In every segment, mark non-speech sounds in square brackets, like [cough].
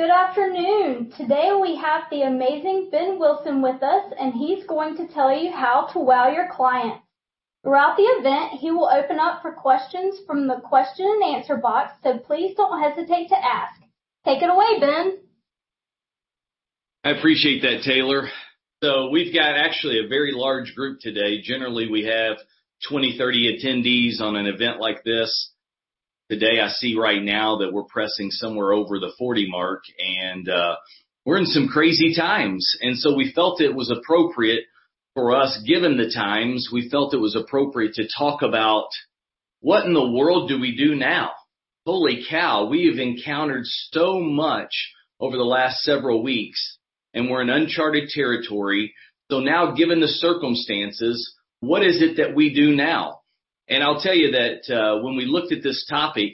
Good afternoon. Today we have the amazing Ben Wilson with us, and he's going to tell you how to wow your clients. Throughout the event, he will open up for questions from the question and answer box, so please don't hesitate to ask. Take it away, Ben. I appreciate that, Taylor. So we've got actually a very large group today. Generally, we have 20, 30 attendees on an event like this. Today, I see right now that we're pressing somewhere over the 40 mark, and uh, we're in some crazy times. And so we felt it was appropriate for us, given the times, we felt it was appropriate to talk about what in the world do we do now? Holy cow, we have encountered so much over the last several weeks, and we're in uncharted territory. So now, given the circumstances, what is it that we do now? I'll tell you that when we looked at this topic,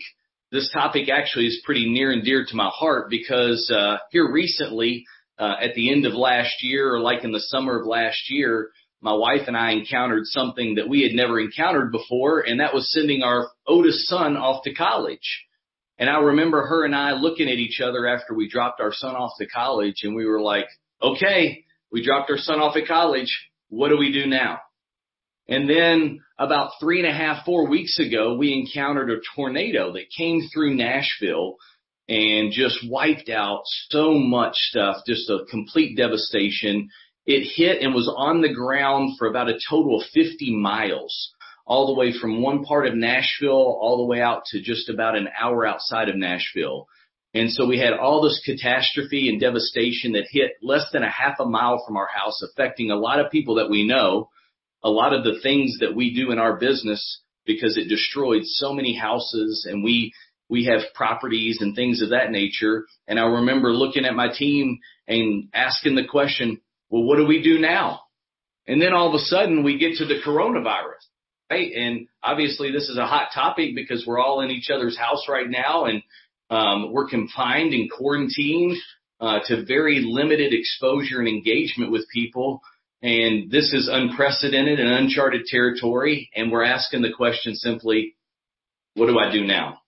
this topic actually is pretty near and dear to my heart because uh, here recently, at the end of last year, or like in the summer of last year, my wife and I encountered something that we had never encountered before, and that was sending our oldest son off to college. And I remember her and I looking at each other after we dropped our son off to college, and we were like, "Okay, we dropped our son off at college. What do we do now?" And then about three and a half, four weeks ago, we encountered a tornado that came through Nashville and just wiped out so much stuff, just a complete devastation. It hit and was on the ground for about a total of 50 miles, all the way from one part of Nashville all the way out to just about an hour outside of Nashville. And so we had all this catastrophe and devastation that hit less than a half a mile from our house, affecting a lot of people that we know, a lot of the things that we do in our business because it destroyed so many houses, and we we have properties and things of that nature. And I remember looking at my team and asking the question, "Well, what do we do now?" And then all of a sudden, we get to the coronavirus, right? And obviously, this is a hot topic because we're all in each other's house right now, and um, we're confined and quarantined uh, to very limited exposure and engagement with people. And this is unprecedented and uncharted territory, and we're asking the question simply, what do I do now?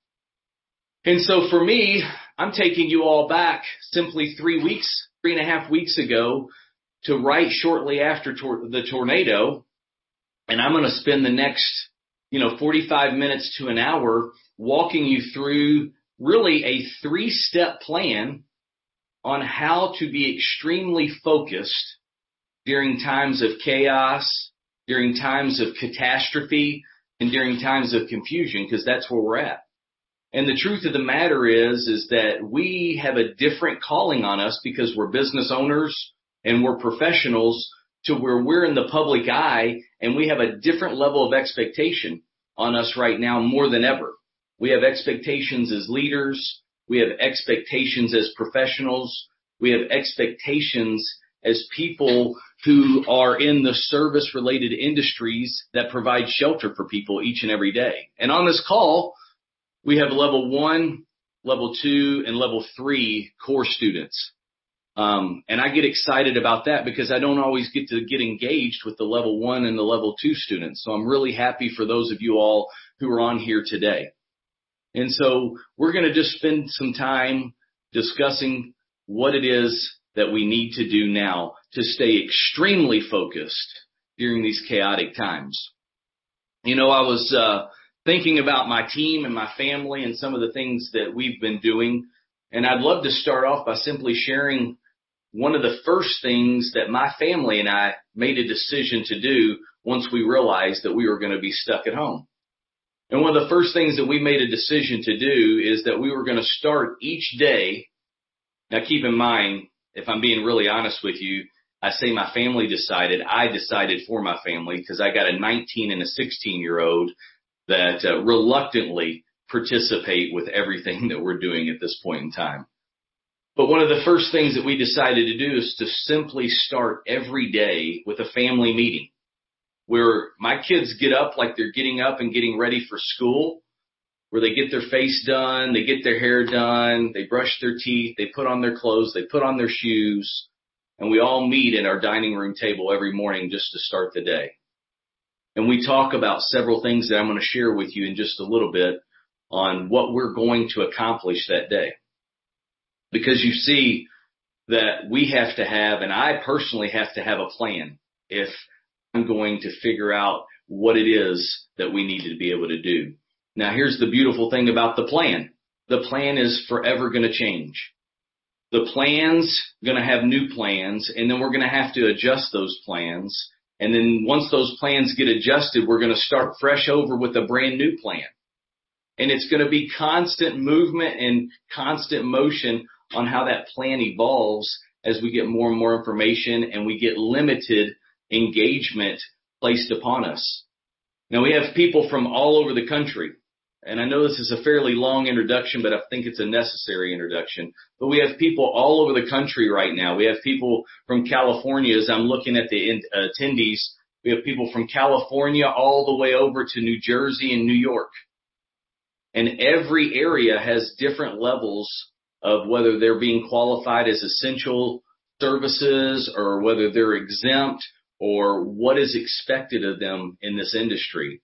And so for me, I'm taking you all back simply three weeks, three and a half weeks ago to right shortly after the tornado, and I'm going to spend the next you know, 45 minutes to an hour walking you through really a three-step plan on how to be extremely focused during times of chaos, during times of catastrophe, and during times of confusion, because that's where we're at. And the truth of the matter is is that we have a different calling on us because we're business owners and we're professionals to where we're in the public eye, and we have a different level of expectation on us right now more than ever. We have expectations as leaders. We have expectations as professionals. We have expectations as people who are in the service-related industries that provide shelter for people each and every day. And on this call, we have level 1, level 2, and level 3 core students. Um, and I get excited about that because I don't always get to get engaged with the level 1 and the level 2 students. So I'm really happy for those of you all who are on here today. And so we're going to just spend some time discussing what it is that we need to do now to stay extremely focused during these chaotic times. You know, I was uh, thinking about my team and my family and some of the things that we've been doing, and I'd love to start off by simply sharing one of the first things that my family and I made a decision to do once we realized that we were going to be stuck at home. And one of the first things that we made a decision to do is that we were going to start each day. Now, keep in mind, if I'm being really honest with you, I say my family decided, I decided for my family because I got a 19 and a 16-year-old that uh, reluctantly participate with everything that we're doing at this point in time. But one of the first things that we decided to do is to simply start every day with a family meeting, where my kids get up like they're getting up and getting ready for school, where they get their face done, they get their hair done, they brush their teeth, they put on their clothes, they put on their shoes, and we all meet at our dining room table every morning just to start the day. And we talk about several things that I'm going to share with you in just a little bit on what we're going to accomplish that day. because you see that we have to have, and I personally have to have a plan if I'm going to figure out what it is that we need to be able to do. Now here's the beautiful thing about the plan. The plan is forever going to change. The plan's going to have new plans and then we're going to have to adjust those plans. And then once those plans get adjusted, we're going to start fresh over with a brand new plan. And it's going to be constant movement and constant motion on how that plan evolves as we get more and more information and we get limited engagement placed upon us. Now we have people from all over the country. And I know this is a fairly long introduction, but I think it's a necessary introduction. But we have people all over the country right now. We have people from California as I'm looking at the uh, attendees. We have people from California all the way over to New Jersey and New York. And every area has different levels of whether they're being qualified as essential services or whether they're exempt or what is expected of them in this industry.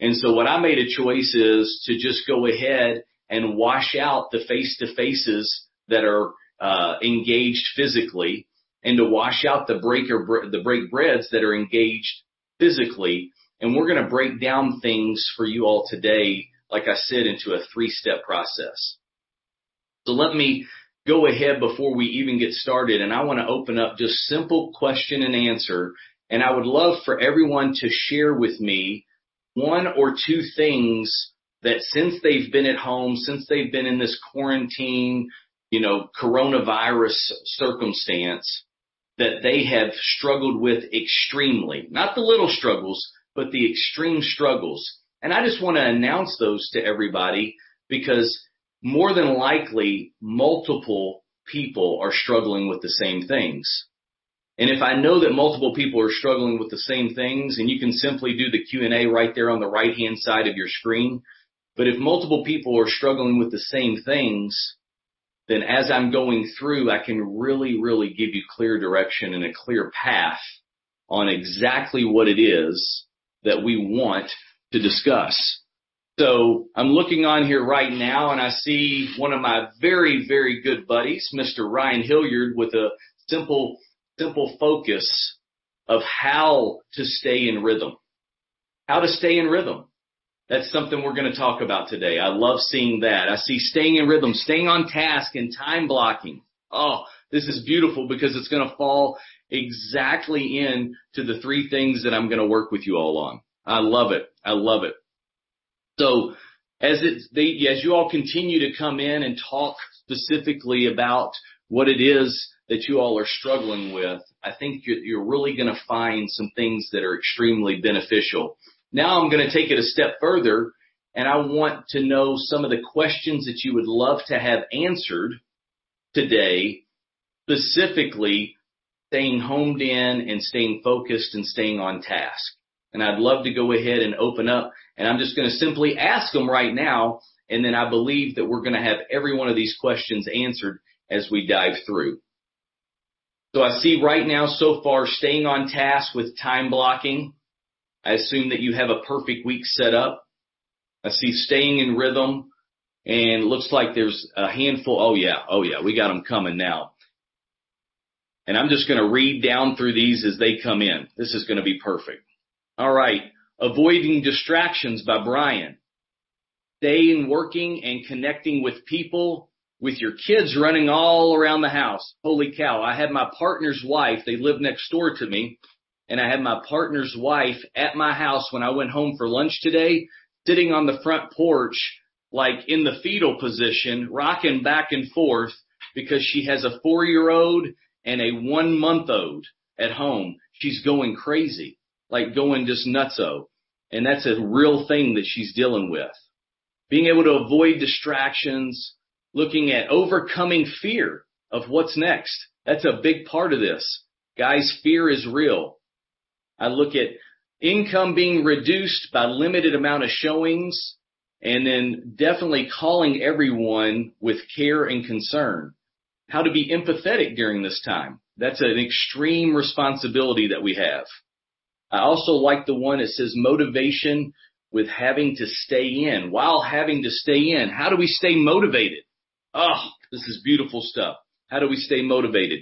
And so what I made a choice is to just go ahead and wash out the face to faces that are uh, engaged physically and to wash out the breaker, the break breads that are engaged physically. And we're going to break down things for you all today, like I said, into a three step process. So let me go ahead before we even get started and I want to open up just simple question and answer. And I would love for everyone to share with me one or two things that since they've been at home, since they've been in this quarantine, you know, coronavirus circumstance, that they have struggled with extremely. Not the little struggles, but the extreme struggles. And I just want to announce those to everybody because more than likely multiple people are struggling with the same things. And if I know that multiple people are struggling with the same things and you can simply do the Q&A right there on the right hand side of your screen, but if multiple people are struggling with the same things, then as I'm going through, I can really, really give you clear direction and a clear path on exactly what it is that we want to discuss. So I'm looking on here right now and I see one of my very, very good buddies, Mr. Ryan Hilliard with a simple, simple focus of how to stay in rhythm. How to stay in rhythm. That's something we're going to talk about today. I love seeing that. I see staying in rhythm, staying on task and time blocking. Oh, this is beautiful because it's going to fall exactly in to the three things that I'm going to work with you all on. I love it. I love it. So as it, they, as you all continue to come in and talk specifically about what it is that you all are struggling with, I think you're, really going to find some things that are extremely beneficial. Now I'm going to take it a step further and I want to know some of the questions that you would love to have answered today, specifically staying homed in and staying focused and staying on task. And I'd love to go ahead and open up and I'm just going to simply ask them right now. And then I believe that we're going to have every one of these questions answered as we dive through. So I see right now so far staying on task with time blocking. I assume that you have a perfect week set up. I see staying in rhythm and looks like there's a handful. Oh yeah. Oh yeah. We got them coming now. And I'm just going to read down through these as they come in. This is going to be perfect. All right. Avoiding Distractions by Brian. Staying working and connecting with people with your kids running all around the house. Holy cow. I had my partner's wife. They live next door to me and I had my partner's wife at my house when I went home for lunch today, sitting on the front porch, like in the fetal position, rocking back and forth because she has a four year old and a one month old at home. She's going crazy like going just nutso. And that's a real thing that she's dealing with. Being able to avoid distractions, looking at overcoming fear of what's next. That's a big part of this. Guys, fear is real. I look at income being reduced by limited amount of showings and then definitely calling everyone with care and concern. How to be empathetic during this time. That's an extreme responsibility that we have. I also like the one that says motivation with having to stay in. While having to stay in, how do we stay motivated? Oh, This is beautiful stuff. How do we stay motivated?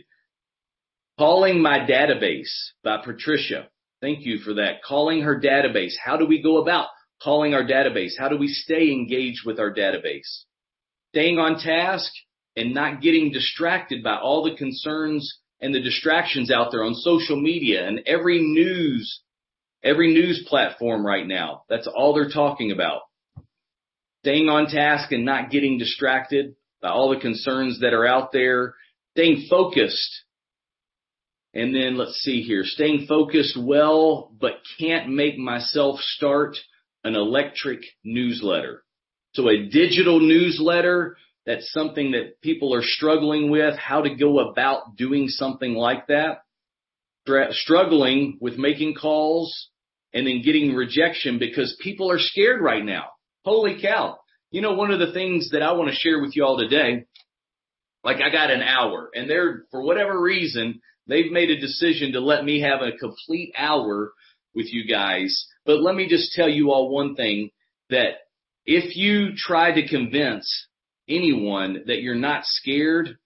Calling My Database by Patricia. Thank you for that. Calling her database. How do we go about calling our database? How do we stay engaged with our database? Staying on task and not getting distracted by all the concerns and the distractions out there on social media and every news, every news platform right now. That's all they're talking about. Staying on task and not getting distracted by all the concerns that are out there. Staying focused. And then let's see here, staying focused well, but can't make myself start an electric newsletter. So a digital newsletter that's something that people are struggling with, how to go about doing something like that. Struggling with making calls and then getting rejection because people are scared right now. Holy cow. You know, one of the things that I want to share with you all today, like I got an hour and they're, for whatever reason, they've made a decision to let me have a complete hour with you guys. But let me just tell you all one thing that if you try to convince anyone that you're not scared.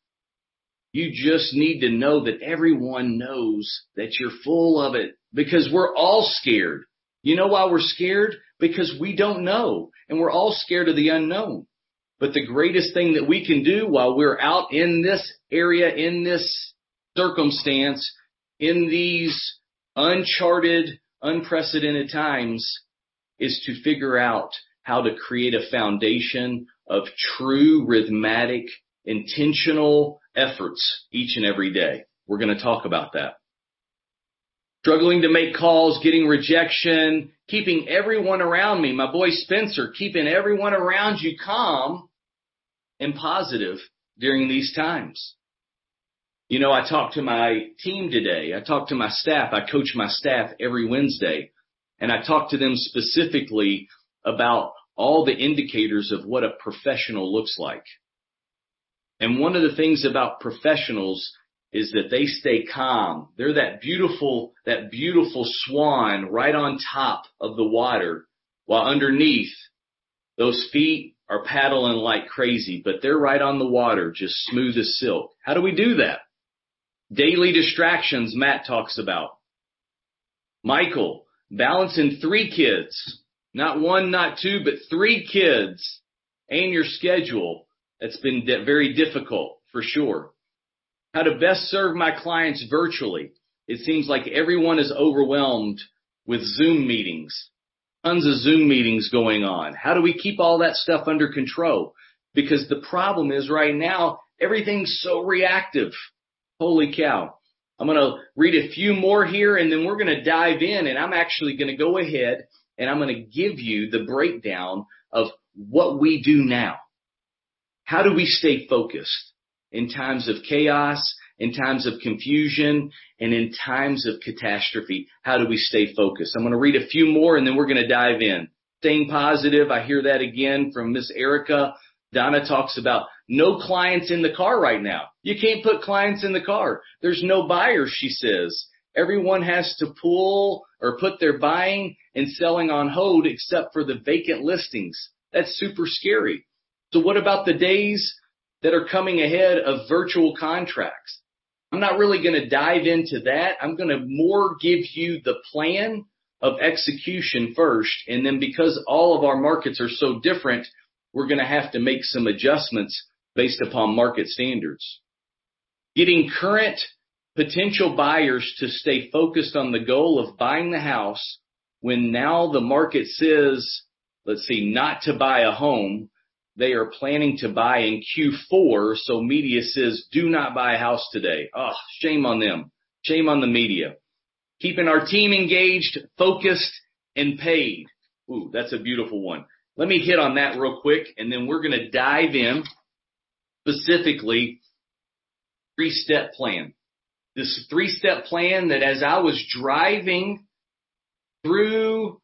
You just need to know that everyone knows that you're full of it because we're all scared. You know why we're scared? Because we don't know and we're all scared of the unknown. But the greatest thing that we can do while we're out in this area, in this circumstance, in these uncharted, unprecedented times is to figure out how to create a foundation of true rhythmic, intentional efforts each and every day. We're going to talk about that. Struggling to make calls, getting rejection, keeping everyone around me, my boy Spencer, keeping everyone around you calm and positive during these times. You know, I talked to my team today. I talked to my staff. I coach my staff every Wednesday and I talked to them specifically about all the indicators of what a professional looks like. And one of the things about professionals is that they stay calm. They're that beautiful, that beautiful swan right on top of the water while underneath those feet are paddling like crazy, but they're right on the water, just smooth as silk. How do we do that? Daily distractions Matt talks about. Michael, balancing three kids, not one, not two, but three kids and your schedule. That's been very difficult for sure. How to best serve my clients virtually. It seems like everyone is overwhelmed with Zoom meetings, tons of Zoom meetings going on. How do we keep all that stuff under control? Because the problem is right now, everything's so reactive. Holy cow. I'm going to read a few more here and then we're going to dive in and I'm actually going to go ahead and I'm going to give you the breakdown of what we do now. How do we stay focused in times of chaos, in times of confusion, and in times of catastrophe? How do we stay focused? I'm going to read a few more and then we're going to dive in. Staying positive. I hear that again from Miss Erica. Donna talks about no clients in the car right now. You can't put clients in the car. There's no buyers, she says. Everyone has to pull or put their buying and selling on hold except for the vacant listings. That's super scary. So what about the days that are coming ahead of virtual contracts? I'm not really going to dive into that. I'm going to more give you the plan of execution first. And then because all of our markets are so different, we're going to have to make some adjustments based upon market standards. Getting current potential buyers to stay focused on the goal of buying the house when now the market says, let's see, not to buy a home, they are planning to buy in Q4. So media says, do not buy a house today. Oh, shame on them. Shame on the media. Keeping our team engaged, focused, and paid. Ooh, that's a beautiful one. Let me hit on that real quick and then we're going to dive in specifically three step plan. This three step plan that as I was driving through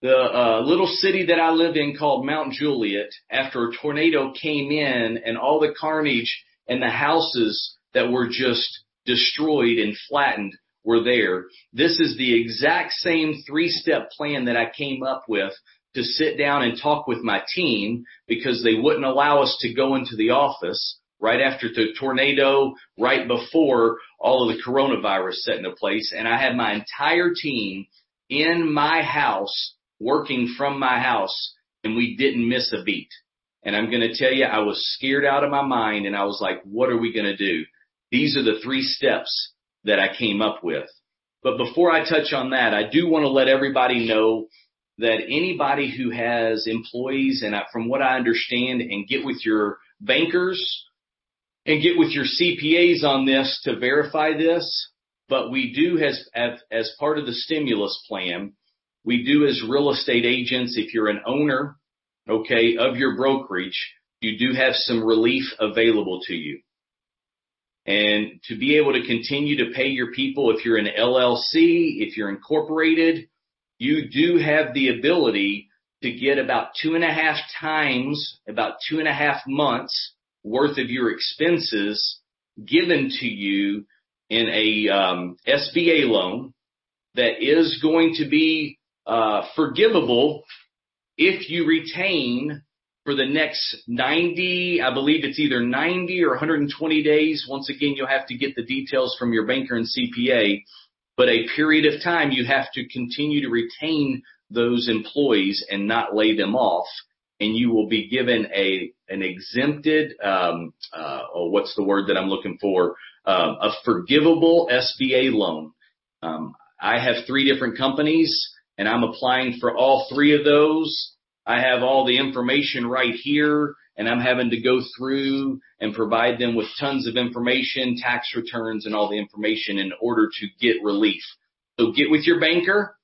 the uh, little city that I live in called Mount Juliet after a tornado came in and all the carnage and the houses that were just destroyed and flattened were there. This is the exact same three step plan that I came up with to sit down and talk with my team because they wouldn't allow us to go into the office. right after the tornado, right before all of the coronavirus set into place. And I had my entire team in my house working from my house and we didn't miss a beat. And I'm going to tell you, I was scared out of my mind and I was like, what are we going to do? These are the three steps that I came up with. But before I touch on that, I do want to let everybody know that anybody who has employees and from what I understand and get with your bankers and get with your CPAs on this to verify this. But we do as, as part of the stimulus plan, we do as real estate agents, if you're an owner, okay, of your brokerage, you do have some relief available to you. And to be able to continue to pay your people, if you're an LLC, if you're incorporated, you do have the ability to get about two and a half times, about two and a half months worth of your expenses given to you in a um, SBA loan that is going to be uh, forgivable if you retain for the next 90, I believe it's either 90 or 120 days. Once again, you'll have to get the details from your banker and CPA, but a period of time you have to continue to retain those employees and not lay them off and you will be given a an exempted um, uh, or what's the word that I'm looking for um, a forgivable SBA loan. Um, I have three different companies and I'm applying for all three of those. I have all the information right here and I'm having to go through and provide them with tons of information, tax returns and all the information in order to get relief. So get with your banker,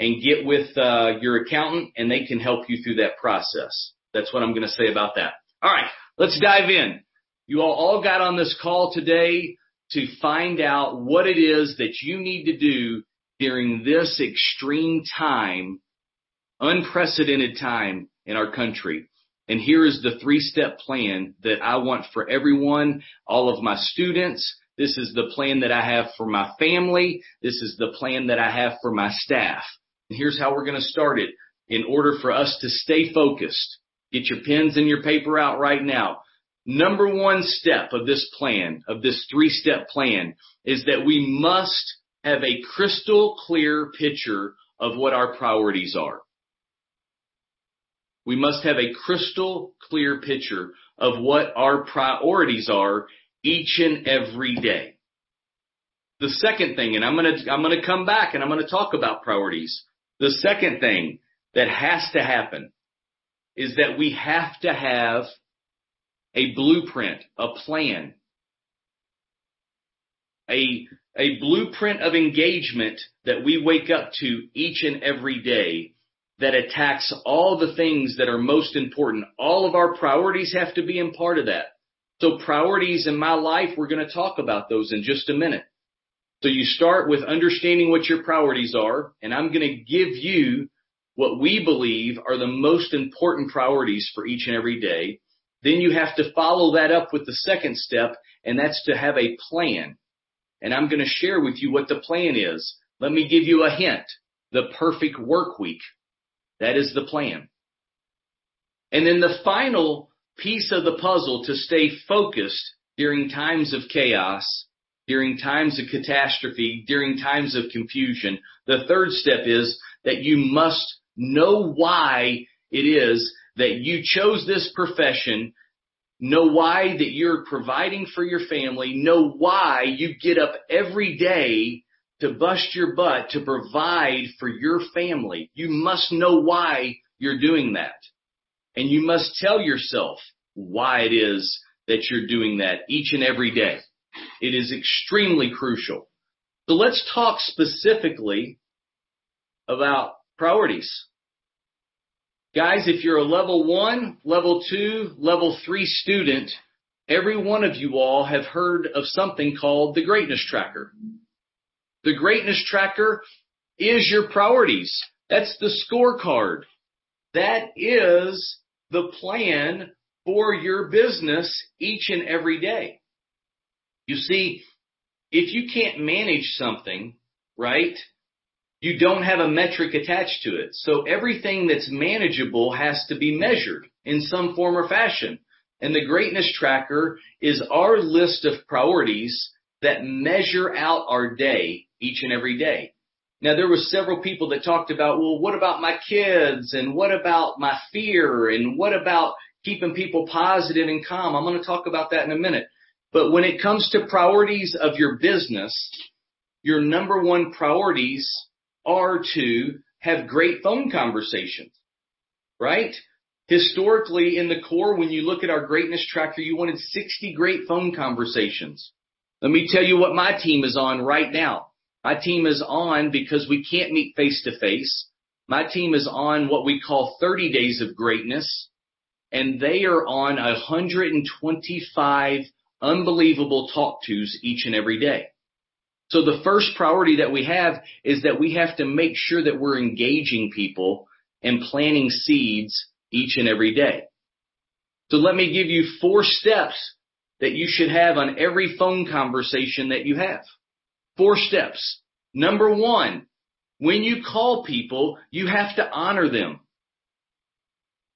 and get with uh, your accountant and they can help you through that process. That's what I'm going to say about that. All right, let's dive in. You all, all got on this call today to find out what it is that you need to do during this extreme time, unprecedented time in our country. And here is the three step plan that I want for everyone, all of my students. This is the plan that I have for my family. This is the plan that I have for my staff. And here's how we're going to start it. In order for us to stay focused, get your pens and your paper out right now. Number one step of this plan, of this three step plan, is that we must have a crystal clear picture of what our priorities are. We must have a crystal clear picture of what our priorities are each and every day. The second thing, and I'm gonna, I'm gonna come back and I'm gonna talk about priorities. The second thing that has to happen is that we have to have a blueprint, a plan, a, a blueprint of engagement that we wake up to each and every day that attacks all the things that are most important. All of our priorities have to be in part of that. So priorities in my life, we're going to talk about those in just a minute. So you start with understanding what your priorities are, and I'm going to give you what we believe are the most important priorities for each and every day. Then you have to follow that up with the second step, and that's to have a plan. And I'm going to share with you what the plan is. Let me give you a hint. The perfect work week. That is the plan. And then the final piece of the puzzle to stay focused during times of chaos during times of catastrophe, during times of confusion. The third step is that you must know why it is that you chose this profession, know why that you're providing for your family, know why you get up every day to bust your butt to provide for your family. You must know why you're doing that. And you must tell yourself why it is that you're doing that each and every day. It is extremely crucial. So let's talk specifically about priorities. Guys, if you're a level one, level two, level three student, every one of you all have heard of something called the greatness tracker. The greatness tracker is your priorities. That's the scorecard. That is the plan for your business each and every day. You see, if you can't manage something, right, you don't have a metric attached to it. So everything that's manageable has to be measured in some form or fashion. And the greatness tracker is our list of priorities that measure out our day each and every day. Now there were several people that talked about, well, what about my kids and what about my fear and what about keeping people positive and calm? I'm going to talk about that in a minute. But when it comes to priorities of your business, your number one priorities are to have great phone conversations, right? Historically in the core, when you look at our greatness tracker, you wanted 60 great phone conversations. Let me tell you what my team is on right now. My team is on because we can't meet face to face. My team is on what we call 30 days of greatness and they are on 125 unbelievable talk tos each and every day. So the first priority that we have is that we have to make sure that we're engaging people and planting seeds each and every day. So let me give you four steps that you should have on every phone conversation that you have. Four steps. Number one, when you call people, you have to honor them.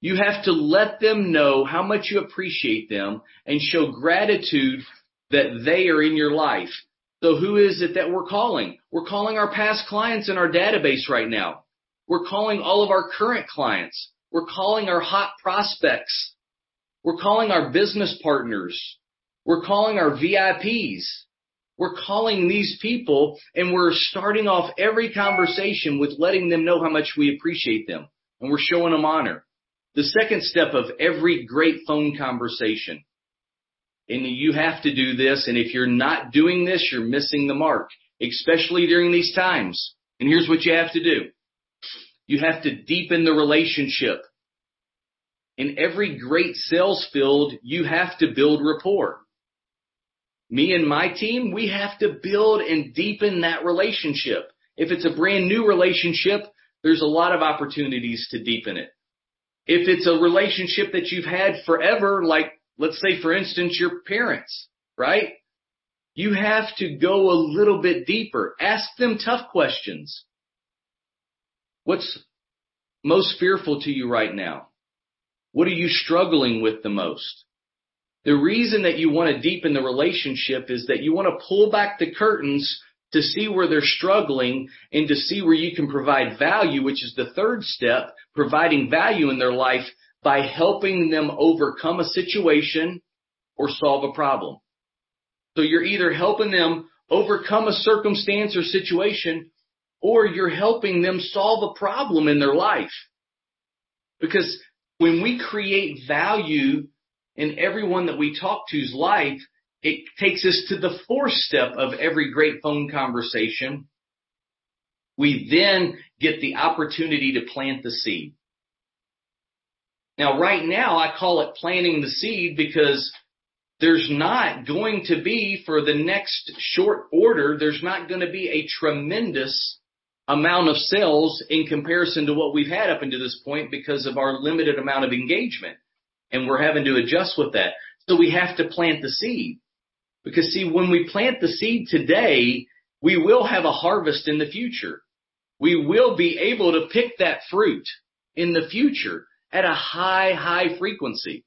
You have to let them know how much you appreciate them and show gratitude that they are in your life. So who is it that we're calling? We're calling our past clients in our database right now. We're calling all of our current clients. We're calling our hot prospects. We're calling our business partners. We're calling our VIPs. We're calling these people and we're starting off every conversation with letting them know how much we appreciate them and we're showing them honor. The second step of every great phone conversation. And you have to do this. And if you're not doing this, you're missing the mark, especially during these times. And here's what you have to do. You have to deepen the relationship. In every great sales field, you have to build rapport me and my team, we have to build and deepen that relationship. If it's a brand new relationship, there's a lot of opportunities to deepen it. If it's a relationship that you've had forever, like let's say for instance your parents, right? You have to go a little bit deeper. Ask them tough questions. What's most fearful to you right now? What are you struggling with the most? The reason that you want to deepen the relationship is that you want to pull back the curtains to see where they're struggling and to see where you can provide value, which is the third step, providing value in their life by helping them overcome a situation or solve a problem. So you're either helping them overcome a circumstance or situation or you're helping them solve a problem in their life. Because when we create value in everyone that we talk to's life, it takes us to the fourth step of every great phone conversation. We then get the opportunity to plant the seed. Now, right now, I call it planting the seed because there's not going to be for the next short order, there's not going to be a tremendous amount of sales in comparison to what we've had up until this point because of our limited amount of engagement and we're having to adjust with that. So we have to plant the seed. Because see, when we plant the seed today, we will have a harvest in the future. We will be able to pick that fruit in the future at a high, high frequency.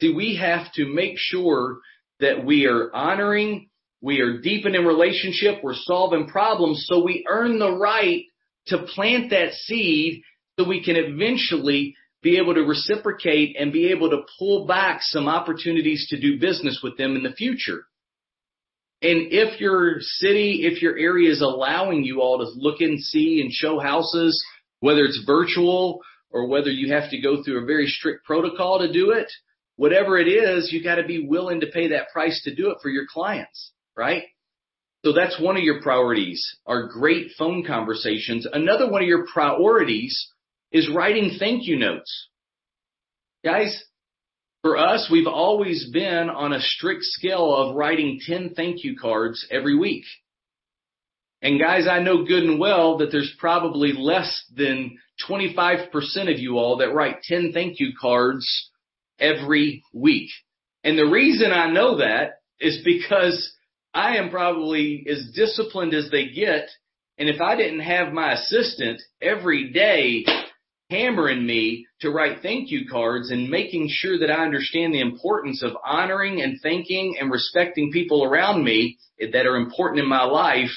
See, we have to make sure that we are honoring, we are deepening relationship, we're solving problems so we earn the right to plant that seed so we can eventually be able to reciprocate and be able to pull back some opportunities to do business with them in the future. And if your city, if your area is allowing you all to look and see and show houses, whether it's virtual or whether you have to go through a very strict protocol to do it, whatever it is, you got to be willing to pay that price to do it for your clients, right? So that's one of your priorities, are great phone conversations. Another one of your priorities is writing thank you notes. Guys, for us, we've always been on a strict scale of writing 10 thank you cards every week. And guys, I know good and well that there's probably less than 25% of you all that write 10 thank you cards every week. And the reason I know that is because I am probably as disciplined as they get. And if I didn't have my assistant every day hammering me to write thank you cards and making sure that I understand the importance of honoring and thanking and respecting people around me that are important in my life,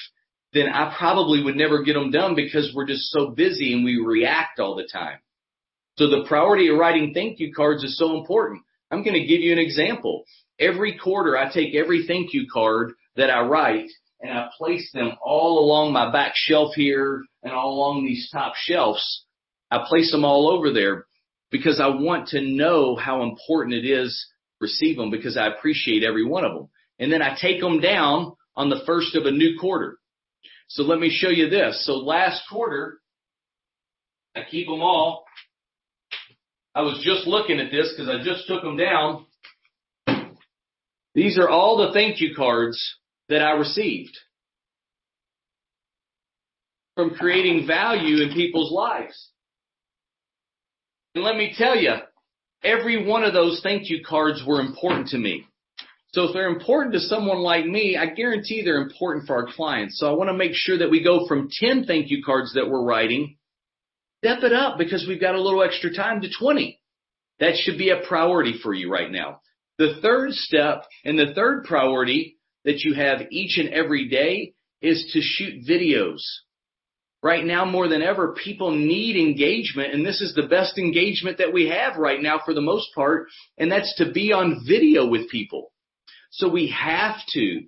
then I probably would never get them done because we're just so busy and we react all the time. So the priority of writing thank you cards is so important. I'm going to give you an example. Every quarter I take every thank you card that I write and I place them all along my back shelf here and all along these top shelves I place them all over there because I want to know how important it is receive them because I appreciate every one of them. And then I take them down on the first of a new quarter. So let me show you this. So last quarter, I keep them all. I was just looking at this because I just took them down. These are all the thank you cards that I received from creating value in people's lives. And let me tell you, every one of those thank you cards were important to me. So if they're important to someone like me, I guarantee they're important for our clients. So I want to make sure that we go from 10 thank you cards that we're writing, step it up because we've got a little extra time to 20. That should be a priority for you right now. The third step and the third priority that you have each and every day is to shoot videos. Right now, more than ever, people need engagement, and this is the best engagement that we have right now for the most part, and that's to be on video with people. So we have to.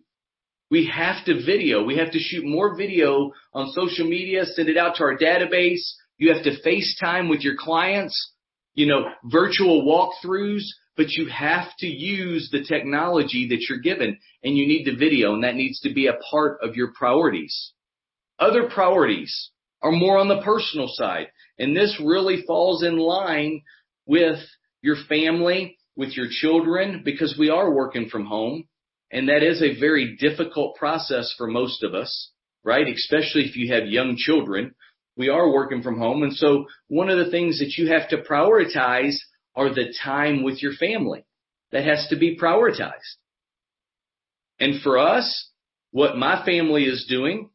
We have to video. We have to shoot more video on social media, send it out to our database. You have to FaceTime with your clients, you know, virtual walkthroughs, but you have to use the technology that you're given and you need the video and that needs to be a part of your priorities. Other priorities are more on the personal side. And this really falls in line with your family, with your children, because we are working from home. And that is a very difficult process for most of us, right? Especially if you have young children. We are working from home. And so one of the things that you have to prioritize are the time with your family. That has to be prioritized. And for us, what my family is doing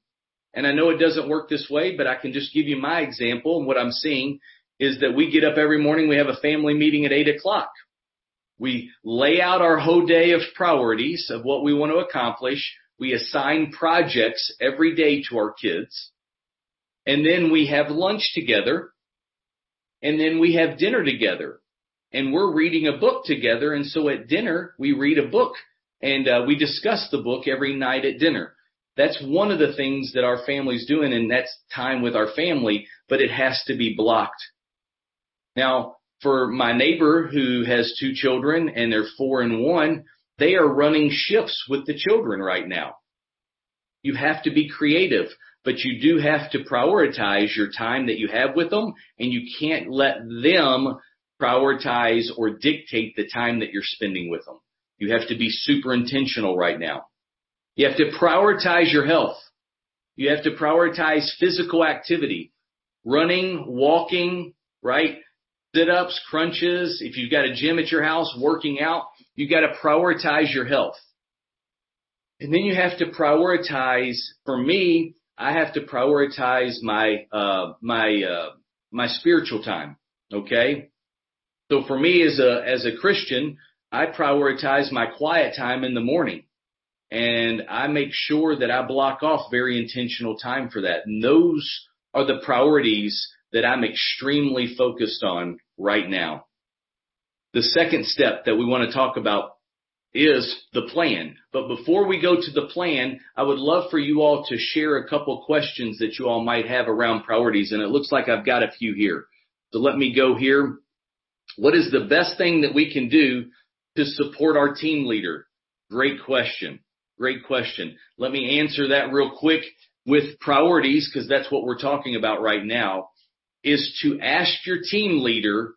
and I know it doesn't work this way, but I can just give you my example. And what I'm seeing is that we get up every morning, we have a family meeting at eight o'clock. We lay out our whole day of priorities of what we want to accomplish. We assign projects every day to our kids. And then we have lunch together. And then we have dinner together. And we're reading a book together. And so at dinner, we read a book and uh, we discuss the book every night at dinner. That's one of the things that our family's doing and that's time with our family, but it has to be blocked. Now, for my neighbor who has two children and they're four and one, they are running shifts with the children right now. You have to be creative, but you do have to prioritize your time that you have with them and you can't let them prioritize or dictate the time that you're spending with them. You have to be super intentional right now. You have to prioritize your health. You have to prioritize physical activity, running, walking, right? Sit ups, crunches. If you've got a gym at your house, working out, you've got to prioritize your health. And then you have to prioritize, for me, I have to prioritize my, uh, my, uh, my spiritual time. Okay. So for me as a, as a Christian, I prioritize my quiet time in the morning and I make sure that I block off very intentional time for that. And those are the priorities that I'm extremely focused on right now. The second step that we want to talk about is the plan. But before we go to the plan, I would love for you all to share a couple questions that you all might have around priorities. And it looks like I've got a few here. So let me go here. What is the best thing that we can do to support our team leader? Great question. Great question. Let me answer that real quick with priorities because that's what we're talking about right now is to ask your team leader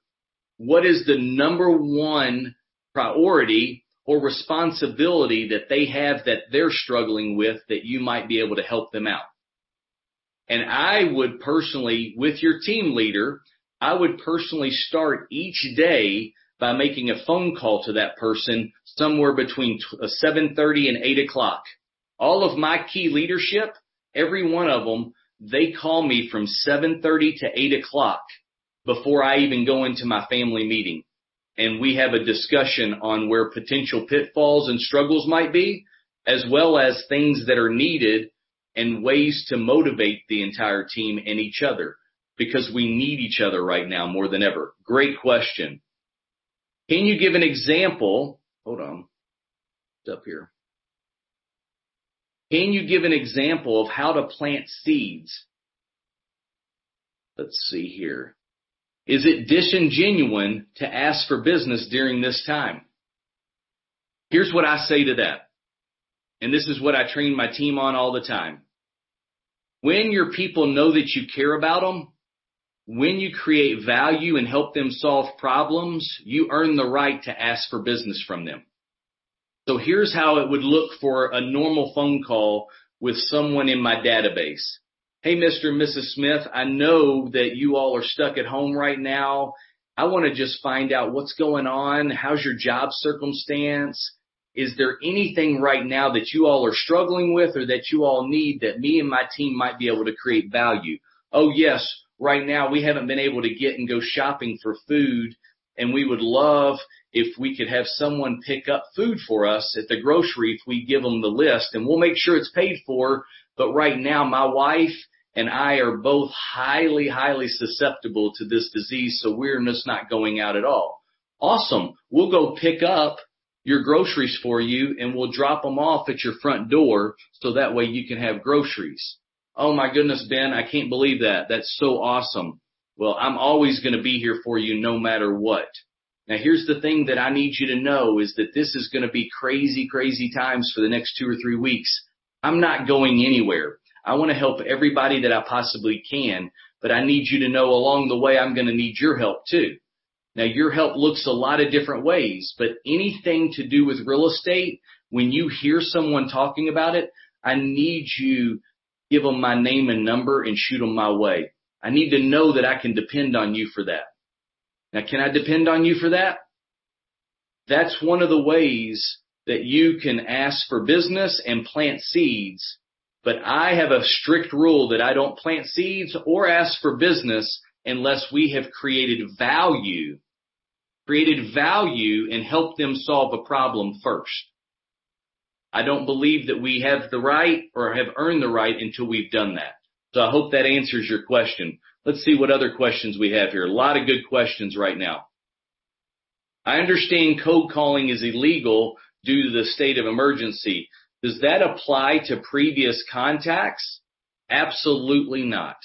what is the number one priority or responsibility that they have that they're struggling with that you might be able to help them out. And I would personally, with your team leader, I would personally start each day by making a phone call to that person somewhere between 7.30 uh, and 8 o'clock. All of my key leadership, every one of them, they call me from 7.30 to 8 o'clock before I even go into my family meeting. And we have a discussion on where potential pitfalls and struggles might be, as well as things that are needed and ways to motivate the entire team and each other because we need each other right now more than ever. Great question. Can you give an example? Hold on. It's up here. Can you give an example of how to plant seeds? Let's see here. Is it disingenuous to ask for business during this time? Here's what I say to that. And this is what I train my team on all the time. When your people know that you care about them, when you create value and help them solve problems, you earn the right to ask for business from them. So here's how it would look for a normal phone call with someone in my database. Hey, Mr. and Mrs. Smith, I know that you all are stuck at home right now. I want to just find out what's going on. How's your job circumstance? Is there anything right now that you all are struggling with or that you all need that me and my team might be able to create value? Oh yes, right now we haven't been able to get and go shopping for food and we would love if we could have someone pick up food for us at the grocery if we give them the list and we'll make sure it's paid for. But right now my wife and I are both highly, highly susceptible to this disease. So we're just not going out at all. Awesome. We'll go pick up your groceries for you and we'll drop them off at your front door so that way you can have groceries. Oh my goodness, Ben, I can't believe that. That's so awesome. Well, I'm always going to be here for you no matter what. Now here's the thing that I need you to know is that this is going to be crazy, crazy times for the next two or three weeks. I'm not going anywhere. I want to help everybody that I possibly can, but I need you to know along the way I'm going to need your help too. Now your help looks a lot of different ways, but anything to do with real estate, when you hear someone talking about it, I need you give them my name and number and shoot them my way. I need to know that I can depend on you for that. Now, can I depend on you for that? That's one of the ways that you can ask for business and plant seeds. But I have a strict rule that I don't plant seeds or ask for business unless we have created value, created value and helped them solve a problem first. I don't believe that we have the right or have earned the right until we've done that. So I hope that answers your question. Let's see what other questions we have here. A lot of good questions right now. I understand cold calling is illegal due to the state of emergency. Does that apply to previous contacts? Absolutely not.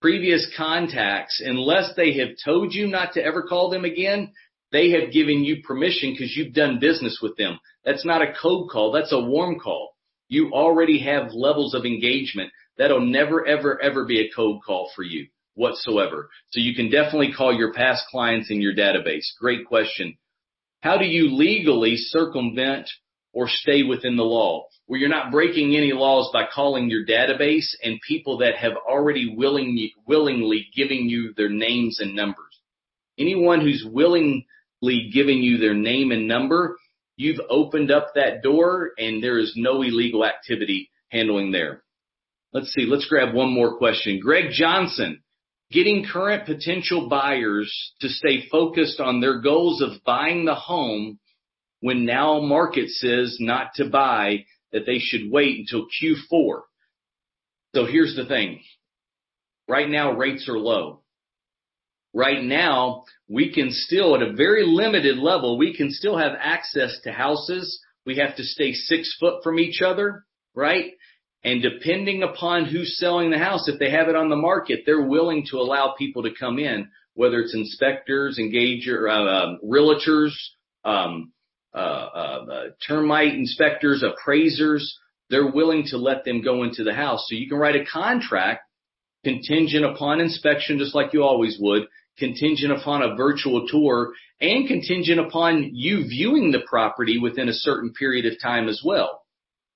Previous contacts, unless they have told you not to ever call them again, they have given you permission because you've done business with them. That's not a cold call. That's a warm call. You already have levels of engagement. That'll never, ever, ever be a cold call for you whatsoever. So you can definitely call your past clients in your database. Great question. How do you legally circumvent or stay within the law? Well, you're not breaking any laws by calling your database and people that have already willingly, willingly giving you their names and numbers. Anyone who's willingly giving you their name and number, you've opened up that door and there is no illegal activity handling there. Let's see. Let's grab one more question. Greg Johnson, getting current potential buyers to stay focused on their goals of buying the home when now market says not to buy, that they should wait until Q4. So here's the thing. Right now rates are low. Right now, we can still at a very limited level, we can still have access to houses. We have to stay six foot from each other, right? And depending upon who's selling the house, if they have it on the market, they're willing to allow people to come in, whether it's inspectors, engager, uh, um, realtors, um, uh, uh, uh, termite inspectors, appraisers. They're willing to let them go into the house. So you can write a contract contingent upon inspection, just like you always would, contingent upon a virtual tour, and contingent upon you viewing the property within a certain period of time as well.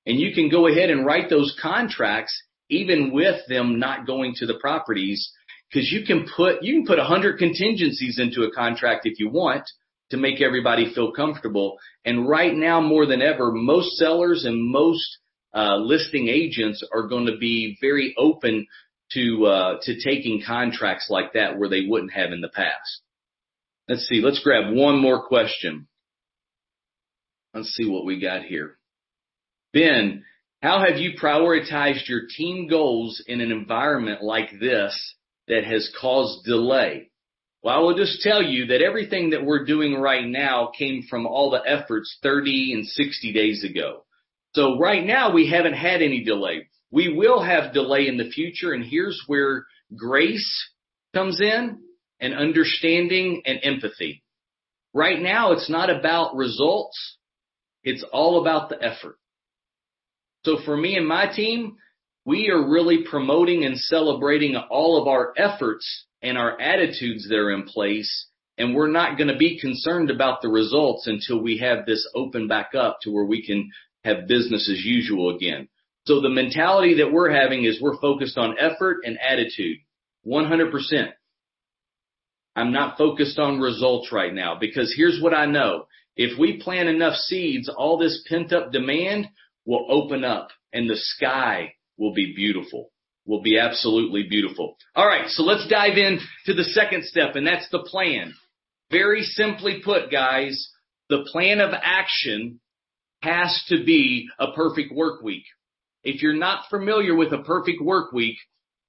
And you can go ahead and write those contracts even with them not going to the properties because you can put, you can put a hundred contingencies into a contract if you want to make everybody feel comfortable. And right now more than ever, most sellers and most uh, listing agents are going to be very open to uh, to taking contracts like that where they wouldn't have in the past. Let's see. Let's grab one more question. Let's see what we got here. Ben, how have you prioritized your team goals in an environment like this that has caused delay? Well, I will just tell you that everything that we're doing right now came from all the efforts 30 and 60 days ago. So right now we haven't had any delay. We will have delay in the future and here's where grace comes in and understanding and empathy. Right now it's not about results. It's all about the effort. So for me and my team, we are really promoting and celebrating all of our efforts and our attitudes that are in place. And we're not going to be concerned about the results until we have this open back up to where we can have business as usual again. So the mentality that we're having is we're focused on effort and attitude. 100%. I'm not focused on results right now because here's what I know. If we plant enough seeds, all this pent up demand will open up and the sky will be beautiful. Will be absolutely beautiful. All right. So let's dive in to the second step and that's the plan. Very simply put, guys, the plan of action has to be a perfect work week. If you're not familiar with a perfect work week,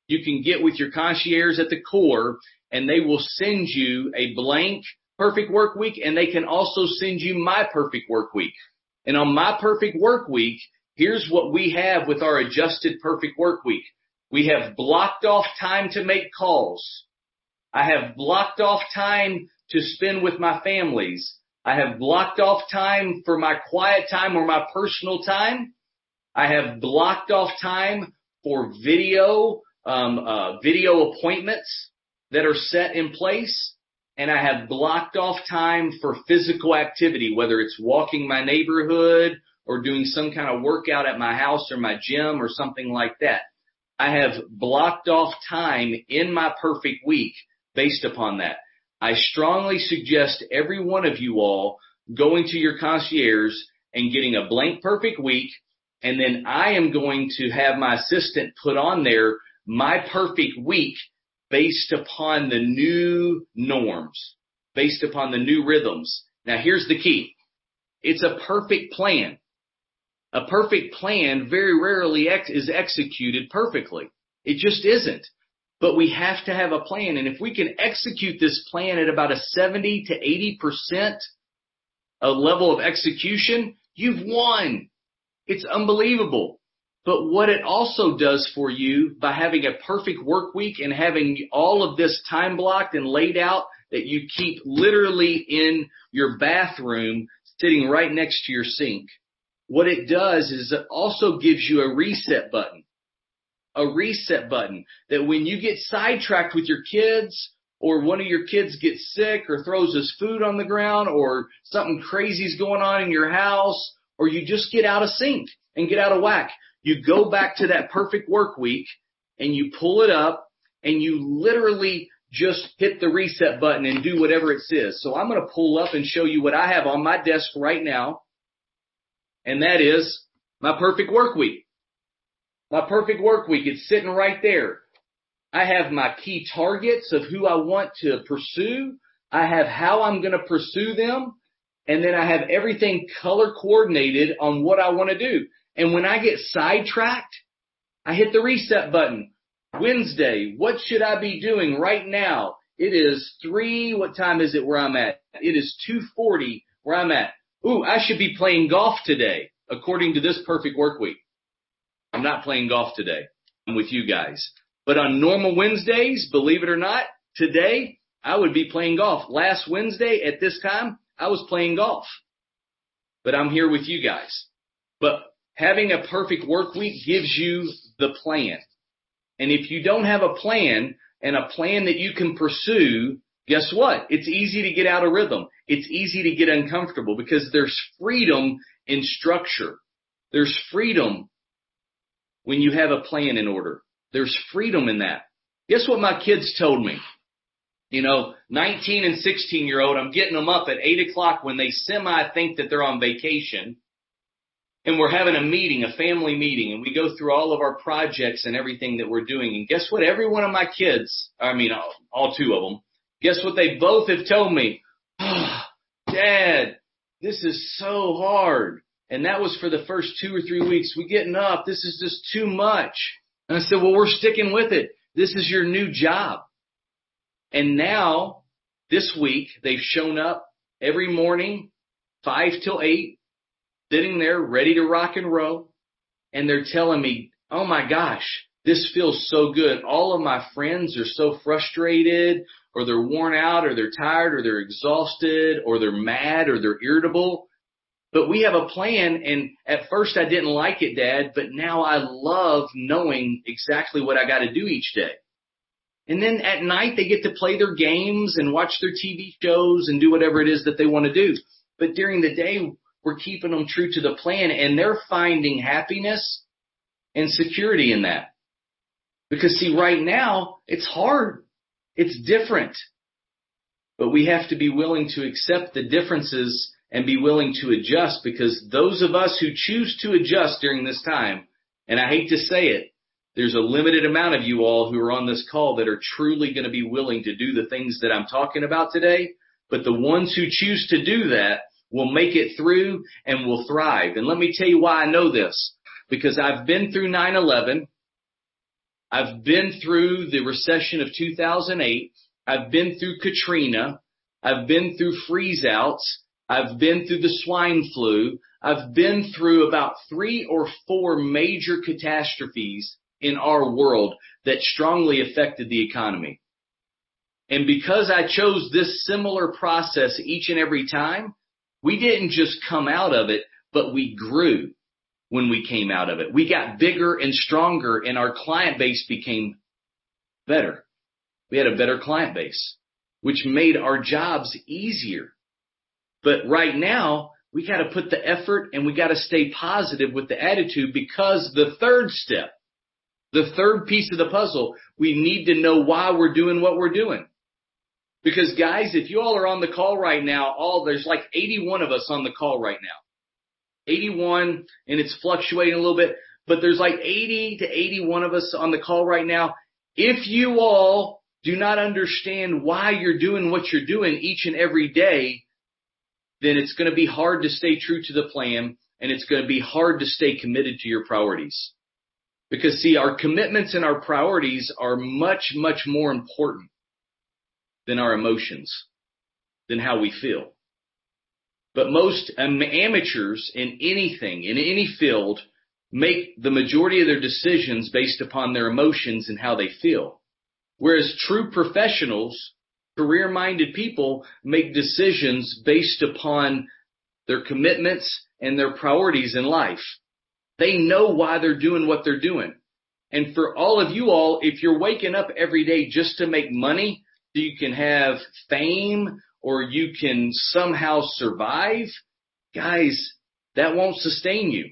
you can get with your concierge at the core and they will send you a blank perfect work week and they can also send you my perfect work week. And on my perfect work week, here's what we have with our adjusted perfect work week. We have blocked off time to make calls. I have blocked off time to spend with my families. I have blocked off time for my quiet time or my personal time. I have blocked off time for video, um, uh, video appointments that are set in place. And I have blocked off time for physical activity, whether it's walking my neighborhood or doing some kind of workout at my house or my gym or something like that. I have blocked off time in my perfect week based upon that. I strongly suggest every one of you all going to your concierge and getting a blank perfect week. And then I am going to have my assistant put on there my perfect week based upon the new norms, based upon the new rhythms. Now here's the key. It's a perfect plan. A perfect plan very rarely ex- is executed perfectly. It just isn't. But we have to have a plan. And if we can execute this plan at about a 70 to 80% a level of execution, you've won. It's unbelievable. But what it also does for you by having a perfect work week and having all of this time blocked and laid out that you keep literally in your bathroom sitting right next to your sink. What it does is it also gives you a reset button a reset button that when you get sidetracked with your kids or one of your kids gets sick or throws his food on the ground or something crazy's going on in your house or you just get out of sync and get out of whack. You go back to that perfect work week and you pull it up and you literally just hit the reset button and do whatever it says. So I'm going to pull up and show you what I have on my desk right now. And that is my perfect work week. My perfect work week, it's sitting right there. I have my key targets of who I want to pursue. I have how I'm going to pursue them. And then I have everything color coordinated on what I want to do. And when I get sidetracked, I hit the reset button. Wednesday, what should I be doing right now? It is three, what time is it where I'm at? It is 240 where I'm at. Ooh, I should be playing golf today, according to this perfect work week. I'm not playing golf today. I'm with you guys. But on normal Wednesdays, believe it or not, today I would be playing golf. Last Wednesday at this time, I was playing golf. But I'm here with you guys. But having a perfect work week gives you the plan. And if you don't have a plan and a plan that you can pursue, guess what? It's easy to get out of rhythm. It's easy to get uncomfortable because there's freedom in structure. There's freedom when you have a plan in order. There's freedom in that. Guess what my kids told me? You know, 19 and 16 year old, I'm getting them up at 8 o'clock when they semi think that they're on vacation. And we're having a meeting, a family meeting, and we go through all of our projects and everything that we're doing. And guess what? Every one of my kids, I mean, all, all two of them, guess what they both have told me? Oh, [sighs] Dad, this is so hard. And that was for the first two or three weeks. We getting up. This is just too much. And I said, well, we're sticking with it. This is your new job. And now this week they've shown up every morning, five till eight, sitting there ready to rock and roll. And they're telling me, oh my gosh, this feels so good. All of my friends are so frustrated or they're worn out or they're tired or they're exhausted or they're mad or they're irritable. But we have a plan and at first I didn't like it, dad, but now I love knowing exactly what I got to do each day. And then at night they get to play their games and watch their TV shows and do whatever it is that they want to do. But during the day, we're keeping them true to the plan and they're finding happiness and security in that. Because see, right now, it's hard. It's different. But we have to be willing to accept the differences and be willing to adjust because those of us who choose to adjust during this time, and I hate to say it, there's a limited amount of you all who are on this call that are truly going to be willing to do the things that I'm talking about today. But the ones who choose to do that will make it through and will thrive. And let me tell you why I know this. Because I've been through 9-11. I've been through the recession of 2008. I've been through Katrina. I've been through freeze outs. I've been through the swine flu. I've been through about three or four major catastrophes in our world that strongly affected the economy. And because I chose this similar process each and every time, we didn't just come out of it, but we grew when we came out of it. We got bigger and stronger and our client base became better. We had a better client base, which made our jobs easier. But right now, we got to put the effort and we got to stay positive with the attitude because the third step the third piece of the puzzle, we need to know why we're doing what we're doing. Because guys, if you all are on the call right now, all there's like 81 of us on the call right now. 81 and it's fluctuating a little bit, but there's like 80 to 81 of us on the call right now. If you all do not understand why you're doing what you're doing each and every day, then it's going to be hard to stay true to the plan and it's going to be hard to stay committed to your priorities. Because see, our commitments and our priorities are much, much more important than our emotions, than how we feel. But most amateurs in anything, in any field, make the majority of their decisions based upon their emotions and how they feel. Whereas true professionals, career minded people make decisions based upon their commitments and their priorities in life. They know why they're doing what they're doing. And for all of you all, if you're waking up every day just to make money, you can have fame or you can somehow survive, guys, that won't sustain you.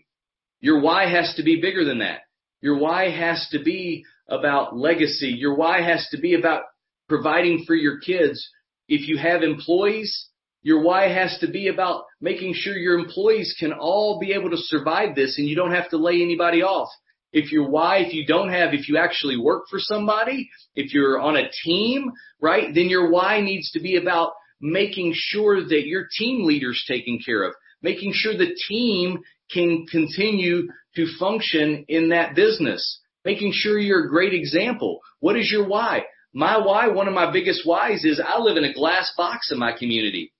Your why has to be bigger than that. Your why has to be about legacy. Your why has to be about providing for your kids. If you have employees, your why has to be about making sure your employees can all be able to survive this and you don't have to lay anybody off. If your why, if you don't have, if you actually work for somebody, if you're on a team, right, then your why needs to be about making sure that your team leader's taken care of, making sure the team can continue to function in that business, making sure you're a great example. What is your why? My why, one of my biggest whys is I live in a glass box in my community.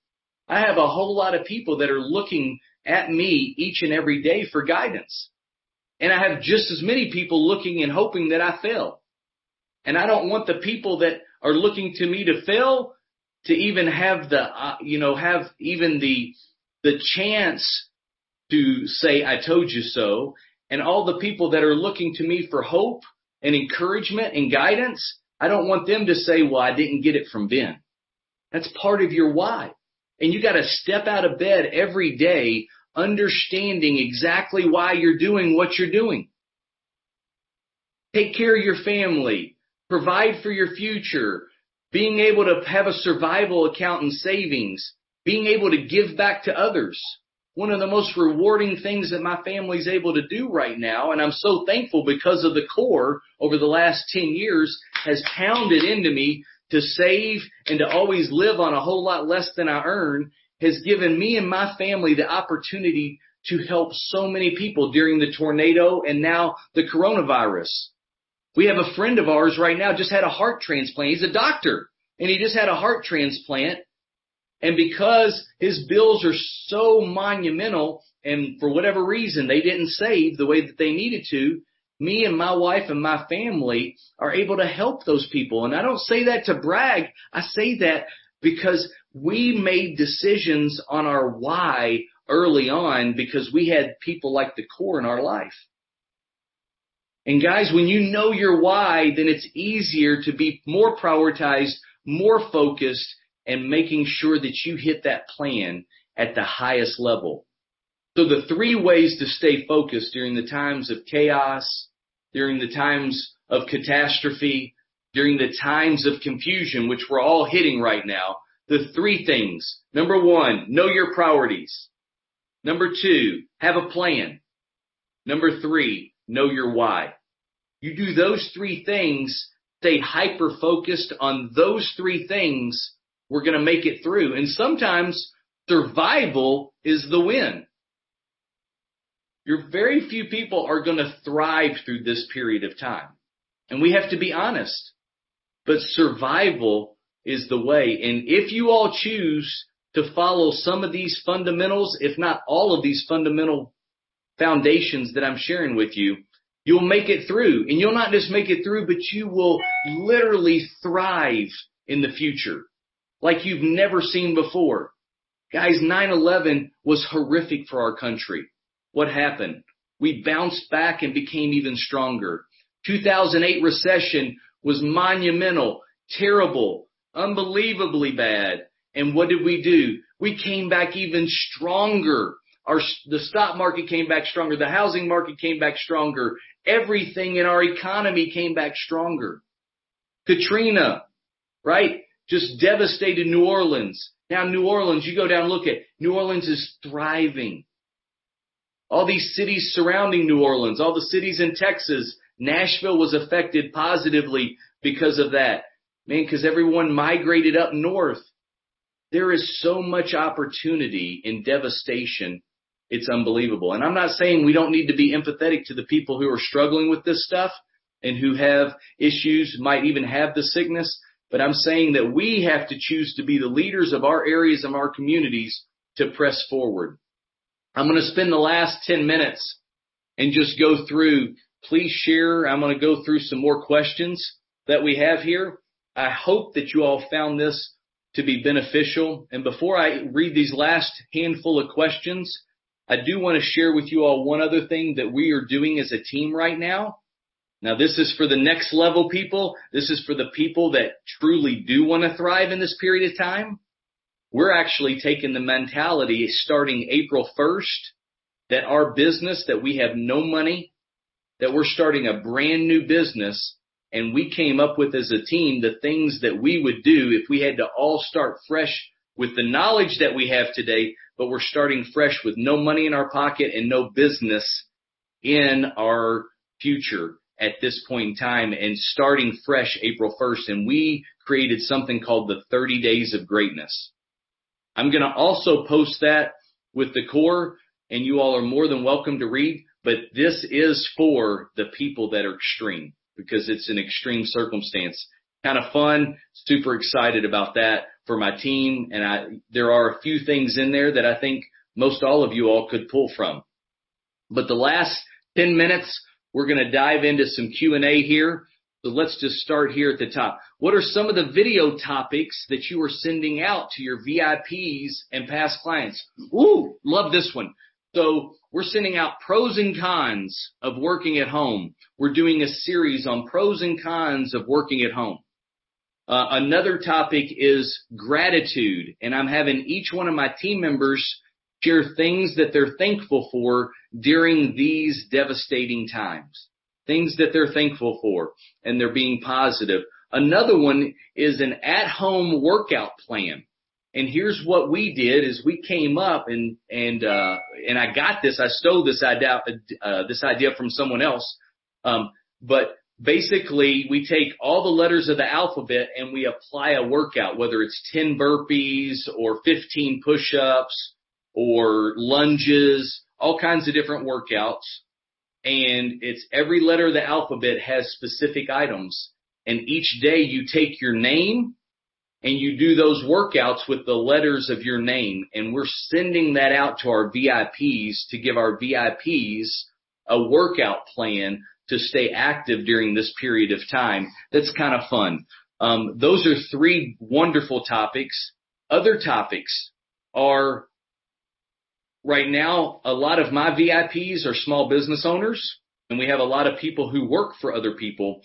I have a whole lot of people that are looking at me each and every day for guidance. And I have just as many people looking and hoping that I fail. And I don't want the people that are looking to me to fail to even have the, uh, you know, have even the, the chance to say, I told you so. And all the people that are looking to me for hope and encouragement and guidance, I don't want them to say, well, I didn't get it from Ben. That's part of your why. And you got to step out of bed every day understanding exactly why you're doing what you're doing. Take care of your family, provide for your future, being able to have a survival account and savings, being able to give back to others. one of the most rewarding things that my family's able to do right now. And I'm so thankful because of the core over the last 10 years has pounded into me to save and to always live on a whole lot less than I earn has given me and my family the opportunity to help so many people during the tornado and now the coronavirus. We have a friend of ours right now just had a heart transplant. He's a doctor and he just had a heart transplant. And because his bills are so monumental and for whatever reason they didn't save the way that they needed to, me and my wife and my family are able to help those people. And I don't say that to brag. I say that because we made decisions on our why early on because we had people like the core in our life. And guys, when you know your why, then it's easier to be more prioritized, more focused, and making sure that you hit that plan at the highest level. So the three ways to stay focused during the times of chaos, during the times of catastrophe, during the times of confusion, which we're all hitting right now, the three things. Number one, know your priorities. Number two, have a plan. Number three, know your why. You do those three things, stay hyper focused on those three things, we're going to make it through. And sometimes survival is the win. Your very few people are going to thrive through this period of time. And we have to be honest. But survival is the way. And if you all choose to follow some of these fundamentals, if not all of these fundamental foundations that I'm sharing with you, you'll make it through. And you'll not just make it through, but you will literally thrive in the future like you've never seen before. Guys, 9-11 was horrific for our country. What happened? We bounced back and became even stronger. 2008 recession was monumental, terrible, unbelievably bad. And what did we do? We came back even stronger. Our, the stock market came back stronger. The housing market came back stronger. Everything in our economy came back stronger. Katrina, right? Just devastated New Orleans. Now New Orleans, you go down look at, New Orleans is thriving. All these cities surrounding New Orleans, all the cities in Texas, Nashville was affected positively because of that. Man, because everyone migrated up north. There is so much opportunity in devastation. It's unbelievable. And I'm not saying we don't need to be empathetic to the people who are struggling with this stuff and who have issues, might even have the sickness, but I'm saying that we have to choose to be the leaders of our areas and our communities to press forward. I'm going to spend the last 10 minutes and just go through, please share. I'm going to go through some more questions that we have here. I hope that you all found this to be beneficial. And before I read these last handful of questions, I do want to share with you all one other thing that we are doing as a team right now. Now this is for the next level people. This is for the people that truly do want to thrive in this period of time. We're actually taking the mentality starting April 1st that our business, that we have no money, that we're starting a brand new business and we came up with as a team the things that we would do if we had to all start fresh with the knowledge that we have today, but we're starting fresh with no money in our pocket and no business in our future at this point in time and starting fresh April 1st. And we created something called the 30 days of greatness. I'm going to also post that with the core and you all are more than welcome to read, but this is for the people that are extreme because it's an extreme circumstance. Kind of fun, super excited about that for my team. And I, there are a few things in there that I think most all of you all could pull from. But the last 10 minutes, we're going to dive into some Q&A here. So let's just start here at the top. What are some of the video topics that you are sending out to your VIPs and past clients? Ooh, love this one. So we're sending out pros and cons of working at home. We're doing a series on pros and cons of working at home. Uh, another topic is gratitude, and I'm having each one of my team members share things that they're thankful for during these devastating times. Things that they're thankful for, and they're being positive. Another one is an at-home workout plan. And here's what we did is we came up and, and, uh, and I got this, I stole this idea, uh, this idea from someone else. Um, but basically we take all the letters of the alphabet and we apply a workout, whether it's 10 burpees or 15 push-ups or lunges, all kinds of different workouts. And it's every letter of the alphabet has specific items. And each day you take your name and you do those workouts with the letters of your name. And we're sending that out to our VIPs to give our VIPs a workout plan to stay active during this period of time. That's kind of fun. Um, those are three wonderful topics. Other topics are right now, a lot of my VIPs are small business owners and we have a lot of people who work for other people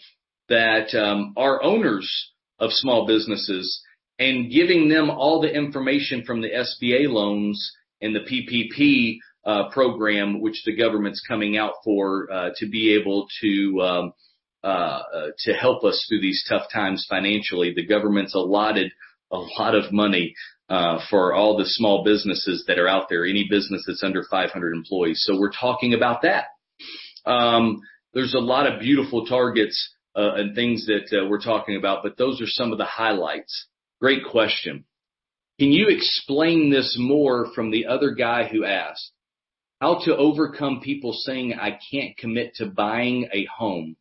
that um, are owners of small businesses and giving them all the information from the SBA loans and the PPP uh, program, which the government's coming out for uh, to be able to um, uh, uh, to help us through these tough times financially. The government's allotted a lot of money uh, for all the small businesses that are out there, any business that's under 500 employees. So we're talking about that. Um, there's a lot of beautiful targets uh, and things that uh, we're talking about, but those are some of the highlights. Great question. Can you explain this more from the other guy who asked? How to overcome people saying I can't commit to buying a home.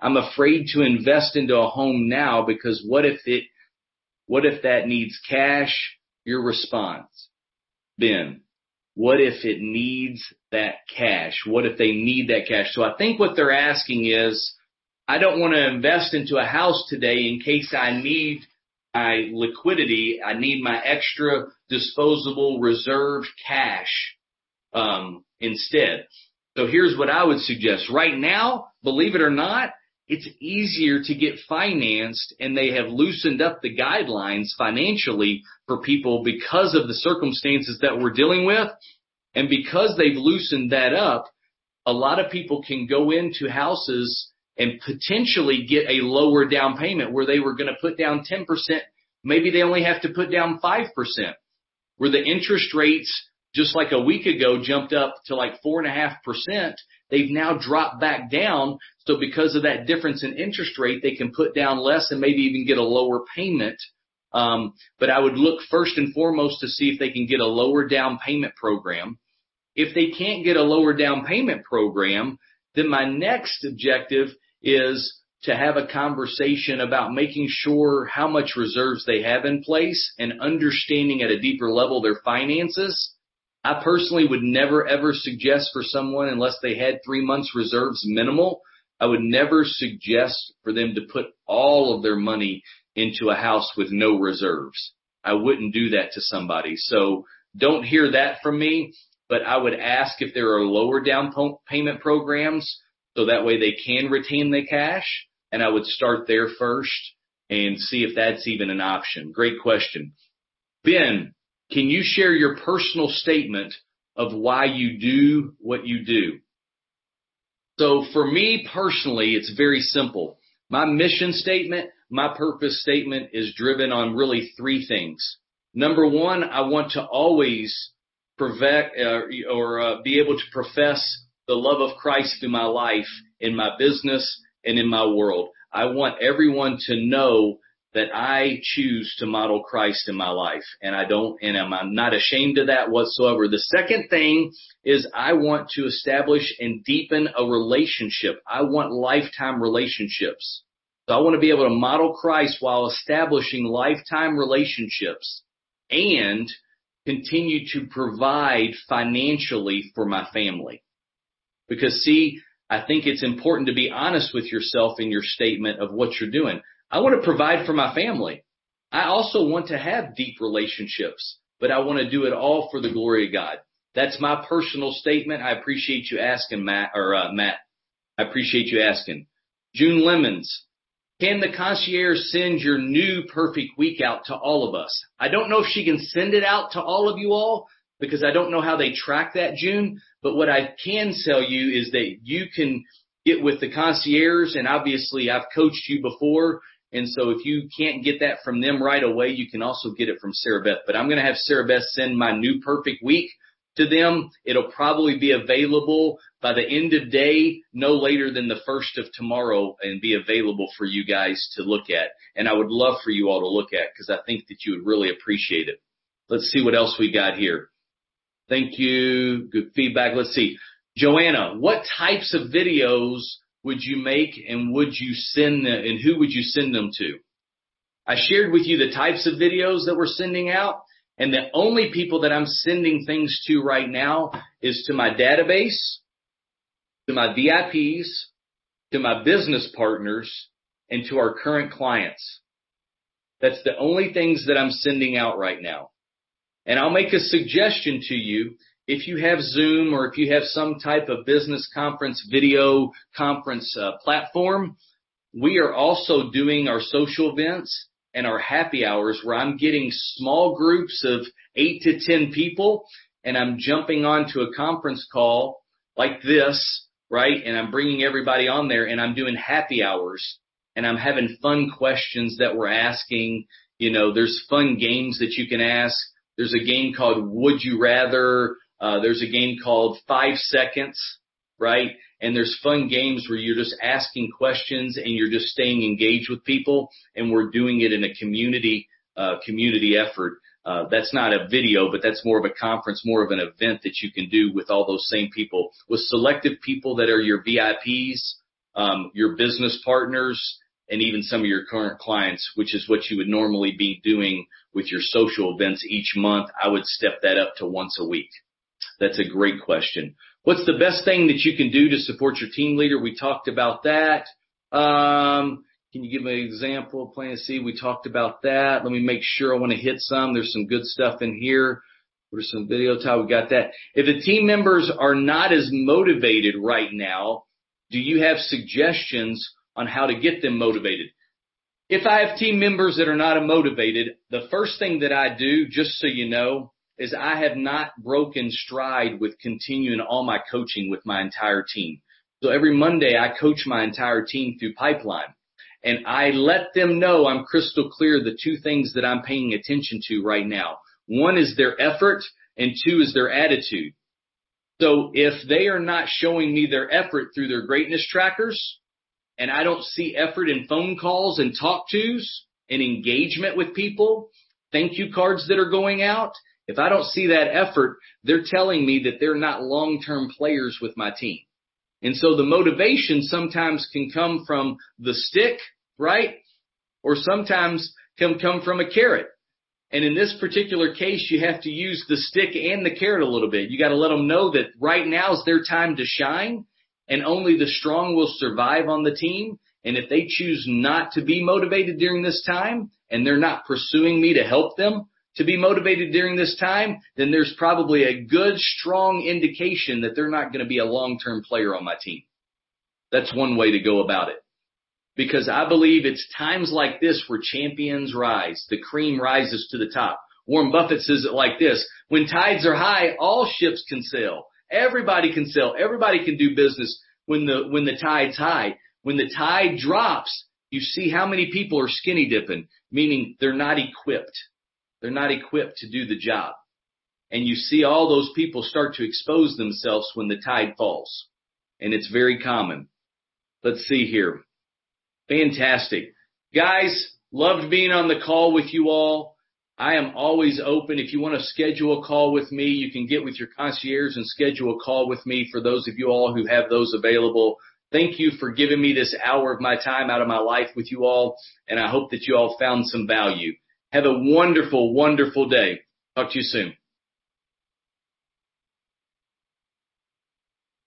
I'm afraid to invest into a home now because what if it, what if that needs cash? Your response, Ben, what if it needs that cash? What if they need that cash? So I think what they're asking is, I don't want to invest into a house today in case I need my liquidity. I need my extra disposable reserve cash, um, instead. So here's what I would suggest. Right now, believe it or not, it's easier to get financed and they have loosened up the guidelines financially for people because of the circumstances that we're dealing with. And because they've loosened that up, a lot of people can go into houses and potentially get a lower down payment where they were going to put down 10%. Maybe they only have to put down 5% where the interest rates just like a week ago jumped up to like four and a half percent. They've now dropped back down. So because of that difference in interest rate, they can put down less and maybe even get a lower payment. Um, but I would look first and foremost to see if they can get a lower down payment program. If they can't get a lower down payment program, then my next objective is to have a conversation about making sure how much reserves they have in place and understanding at a deeper level their finances. I personally would never ever suggest for someone unless they had three months reserves minimal. I would never suggest for them to put all of their money into a house with no reserves. I wouldn't do that to somebody. So don't hear that from me, but I would ask if there are lower down payment programs so that way they can retain the cash. And I would start there first and see if that's even an option. Great question. Ben, can you share your personal statement of why you do what you do? So for me personally, it's very simple. My mission statement, my purpose statement is driven on really three things. Number one, I want to always perfect uh, or uh, be able to profess the love of Christ through my life in my business and in my world. I want everyone to know that I choose to model Christ in my life and I don't, and I'm not ashamed of that whatsoever. The second thing is I want to establish and deepen a relationship. I want lifetime relationships. So I want to be able to model Christ while establishing lifetime relationships and continue to provide financially for my family. Because see, I think it's important to be honest with yourself in your statement of what you're doing. I want to provide for my family. I also want to have deep relationships, but I want to do it all for the glory of God. That's my personal statement. I appreciate you asking, Matt, or uh, Matt. I appreciate you asking. June Lemons, can the concierge send your new perfect week out to all of us? I don't know if she can send it out to all of you all because I don't know how they track that, June. But what I can tell you is that you can get with the concierge and obviously I've coached you before And so if you can't get that from them right away, you can also get it from Sarah Beth. But I'm going to have Sarah Beth send my new perfect week to them. It'll probably be available by the end of day, no later than the first of tomorrow and be available for you guys to look at. And I would love for you all to look at because I think that you would really appreciate it. Let's see what else we got here. Thank you. Good feedback. Let's see. Joanna, what types of videos would you make and would you send them and who would you send them to? I shared with you the types of videos that we're sending out and the only people that I'm sending things to right now is to my database, to my VIPs, to my business partners, and to our current clients. That's the only things that I'm sending out right now. And I'll make a suggestion to you. If you have Zoom or if you have some type of business conference video conference uh, platform, we are also doing our social events and our happy hours where I'm getting small groups of eight to 10 people and I'm jumping onto a conference call like this, right? And I'm bringing everybody on there and I'm doing happy hours and I'm having fun questions that we're asking. You know, there's fun games that you can ask. There's a game called Would You Rather. Uh, there's a game called Five Seconds, right? And there's fun games where you're just asking questions and you're just staying engaged with people. And we're doing it in a community, uh, community effort. Uh, that's not a video, but that's more of a conference, more of an event that you can do with all those same people, with selective people that are your VIPs, um, your business partners, and even some of your current clients, which is what you would normally be doing with your social events each month. I would step that up to once a week. That's a great question. What's the best thing that you can do to support your team leader? We talked about that. Um, can you give me an example plan C? We talked about that. Let me make sure I want to hit some. There's some good stuff in here. There's some video time. We got that. If the team members are not as motivated right now, do you have suggestions on how to get them motivated. If I have team members that are not motivated, the first thing that I do, just so you know, is I have not broken stride with continuing all my coaching with my entire team. So every Monday I coach my entire team through pipeline and I let them know I'm crystal clear the two things that I'm paying attention to right now. One is their effort and two is their attitude. So if they are not showing me their effort through their greatness trackers, and I don't see effort in phone calls and talk tos and engagement with people, thank you cards that are going out, if I don't see that effort, they're telling me that they're not long-term players with my team. And so the motivation sometimes can come from the stick, right? Or sometimes can come from a carrot. And in this particular case, you have to use the stick and the carrot a little bit. You got to let them know that right now is their time to shine and only the strong will survive on the team. And if they choose not to be motivated during this time and they're not pursuing me to help them to be motivated during this time, then there's probably a good, strong indication that they're not going to be a long-term player on my team. That's one way to go about it. Because I believe it's times like this where champions rise. The cream rises to the top. Warren Buffett says it like this. When tides are high, all ships can sail. Everybody can sell. Everybody can do business when the, when the tide's high. When the tide drops, you see how many people are skinny dipping, meaning they're not equipped. They're not equipped to do the job. And you see all those people start to expose themselves when the tide falls. And it's very common. Let's see here. Fantastic. Guys, loved being on the call with you all. I am always open. If you want to schedule a call with me, you can get with your concierge and schedule a call with me for those of you all who have those available. Thank you for giving me this hour of my time out of my life with you all, and I hope that you all found some value. Have a wonderful, wonderful day. Talk to you soon.